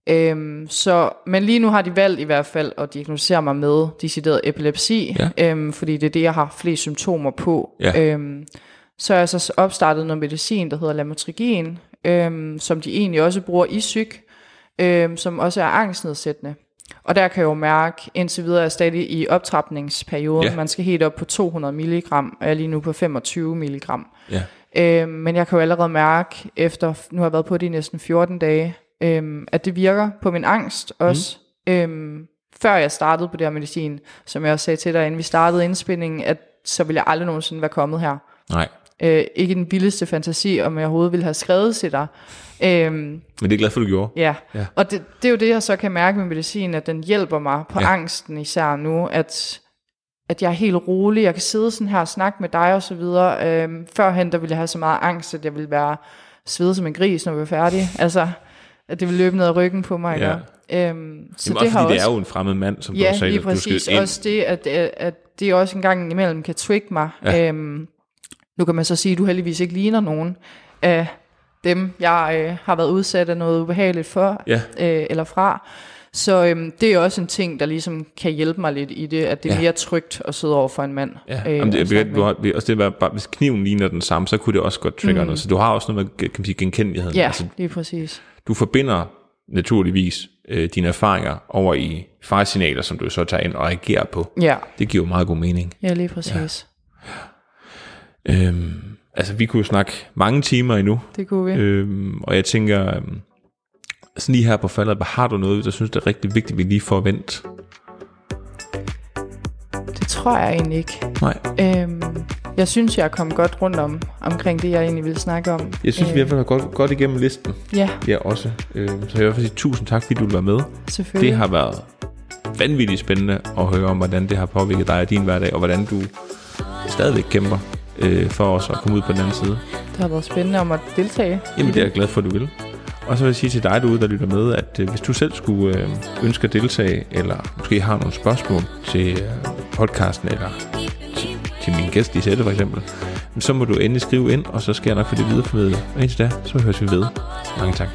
Øhm, så, men lige nu har de valgt i hvert fald at diagnosticere mig med decideret epilepsi, Ja. øhm, fordi det er det, jeg har flest symptomer på. Ja. Øhm, så har jeg så opstartet noget medicin, der hedder lamotrigin, øhm, som de egentlig også bruger i psyk, øhm, som også er angstnedsættende. Og der kan jeg jo mærke, indtil videre er stadig i optrapningsperioden. Ja. Man skal helt op på 200 mg, og jeg er lige nu på 25 mg. Ja, Øhm, men jeg kan jo allerede mærke, efter nu har jeg været på det i næsten 14 dage, øhm, at det virker på min angst også. Mm. Øhm, før jeg startede på det her medicin, som jeg også sagde til dig, inden vi startede indspilningen, at så ville jeg aldrig nogensinde være kommet her. nej. Øh, ikke den vildeste fantasi, om jeg overhovedet ville have skrevet til dig. Øhm, Men det er glad for, du gjorde. Ja, Ja. og det, det er jo det, jeg så kan mærke med medicin, at den hjælper mig på Ja. angsten især nu, at, at jeg er helt rolig, jeg kan sidde sådan her og snakke med dig og så videre. Øhm, førhen, der ville jeg have så meget angst, at jeg ville være svede som en gris, når vi var færdige. Altså, at det ville løbe ned ad ryggen på mig. Ja. Ja. Øhm, så Jamen, det også har fordi også... det er jo en fremmed mand, som Ja, du sagde, lige du præcis. ind. Også det, at, at, det også en gang imellem kan trigge mig. Ja. Øhm, nu kan man så sige, at du heldigvis ikke ligner nogen af dem, jeg øh, har været udsat af noget ubehageligt for, Ja. øh, eller fra. Så øhm, det er også en ting, der ligesom kan hjælpe mig lidt i det, at det er Ja. ja. mere trygt at sidde over for en mand. Ja, øh, Jamen, det, og jeg, du har, det- også det var bare, hvis kniven ligner den samme, så kunne det også godt trigge mm. noget. Så du har også noget med kan man sige, genkendeligheden. Ja, Altså, lige præcis. du forbinder naturligvis øh, dine erfaringer over i faresignaler, som du så tager ind og agerer på. Ja, Det giver jo meget god mening. ja lige præcis. Øhm, altså, vi kunne jo snakke mange timer endnu, Det kunne vi. øhm, og jeg tænker, øhm, sådan lige her på faldet, har du noget, der synes, det er rigtig vigtigt, vi lige får vendt? Det tror jeg egentlig ikke. Nej, Øhm, jeg synes, jeg er kommet godt rundt om omkring det, jeg egentlig ville snakke om. jeg synes, øh. vi har været godt, godt igennem listen. Ja, Ja, også. Øhm, så jeg vil i hvert fald sige tusind tak, fordi du vil være med. selvfølgelig. Det har været vanvittigt spændende at høre om, hvordan det har påvirket dig og din hverdag, og hvordan du stadigvæk kæmper øh, for os at komme ud på den anden side. Det har været spændende om at deltage. Jamen, det er jeg glad for, at du vil. Og så vil jeg sige til dig derude, der lytter med, at øh, hvis du selv skulle øh, ønske at deltage, eller måske har nogle spørgsmål til øh, podcasten, eller til, til min gæst i sætte for eksempel, så må du endelig skrive ind, og så skal jeg nok få det videreformidlet. Og indtil da, så høres vi ved. Mange tak.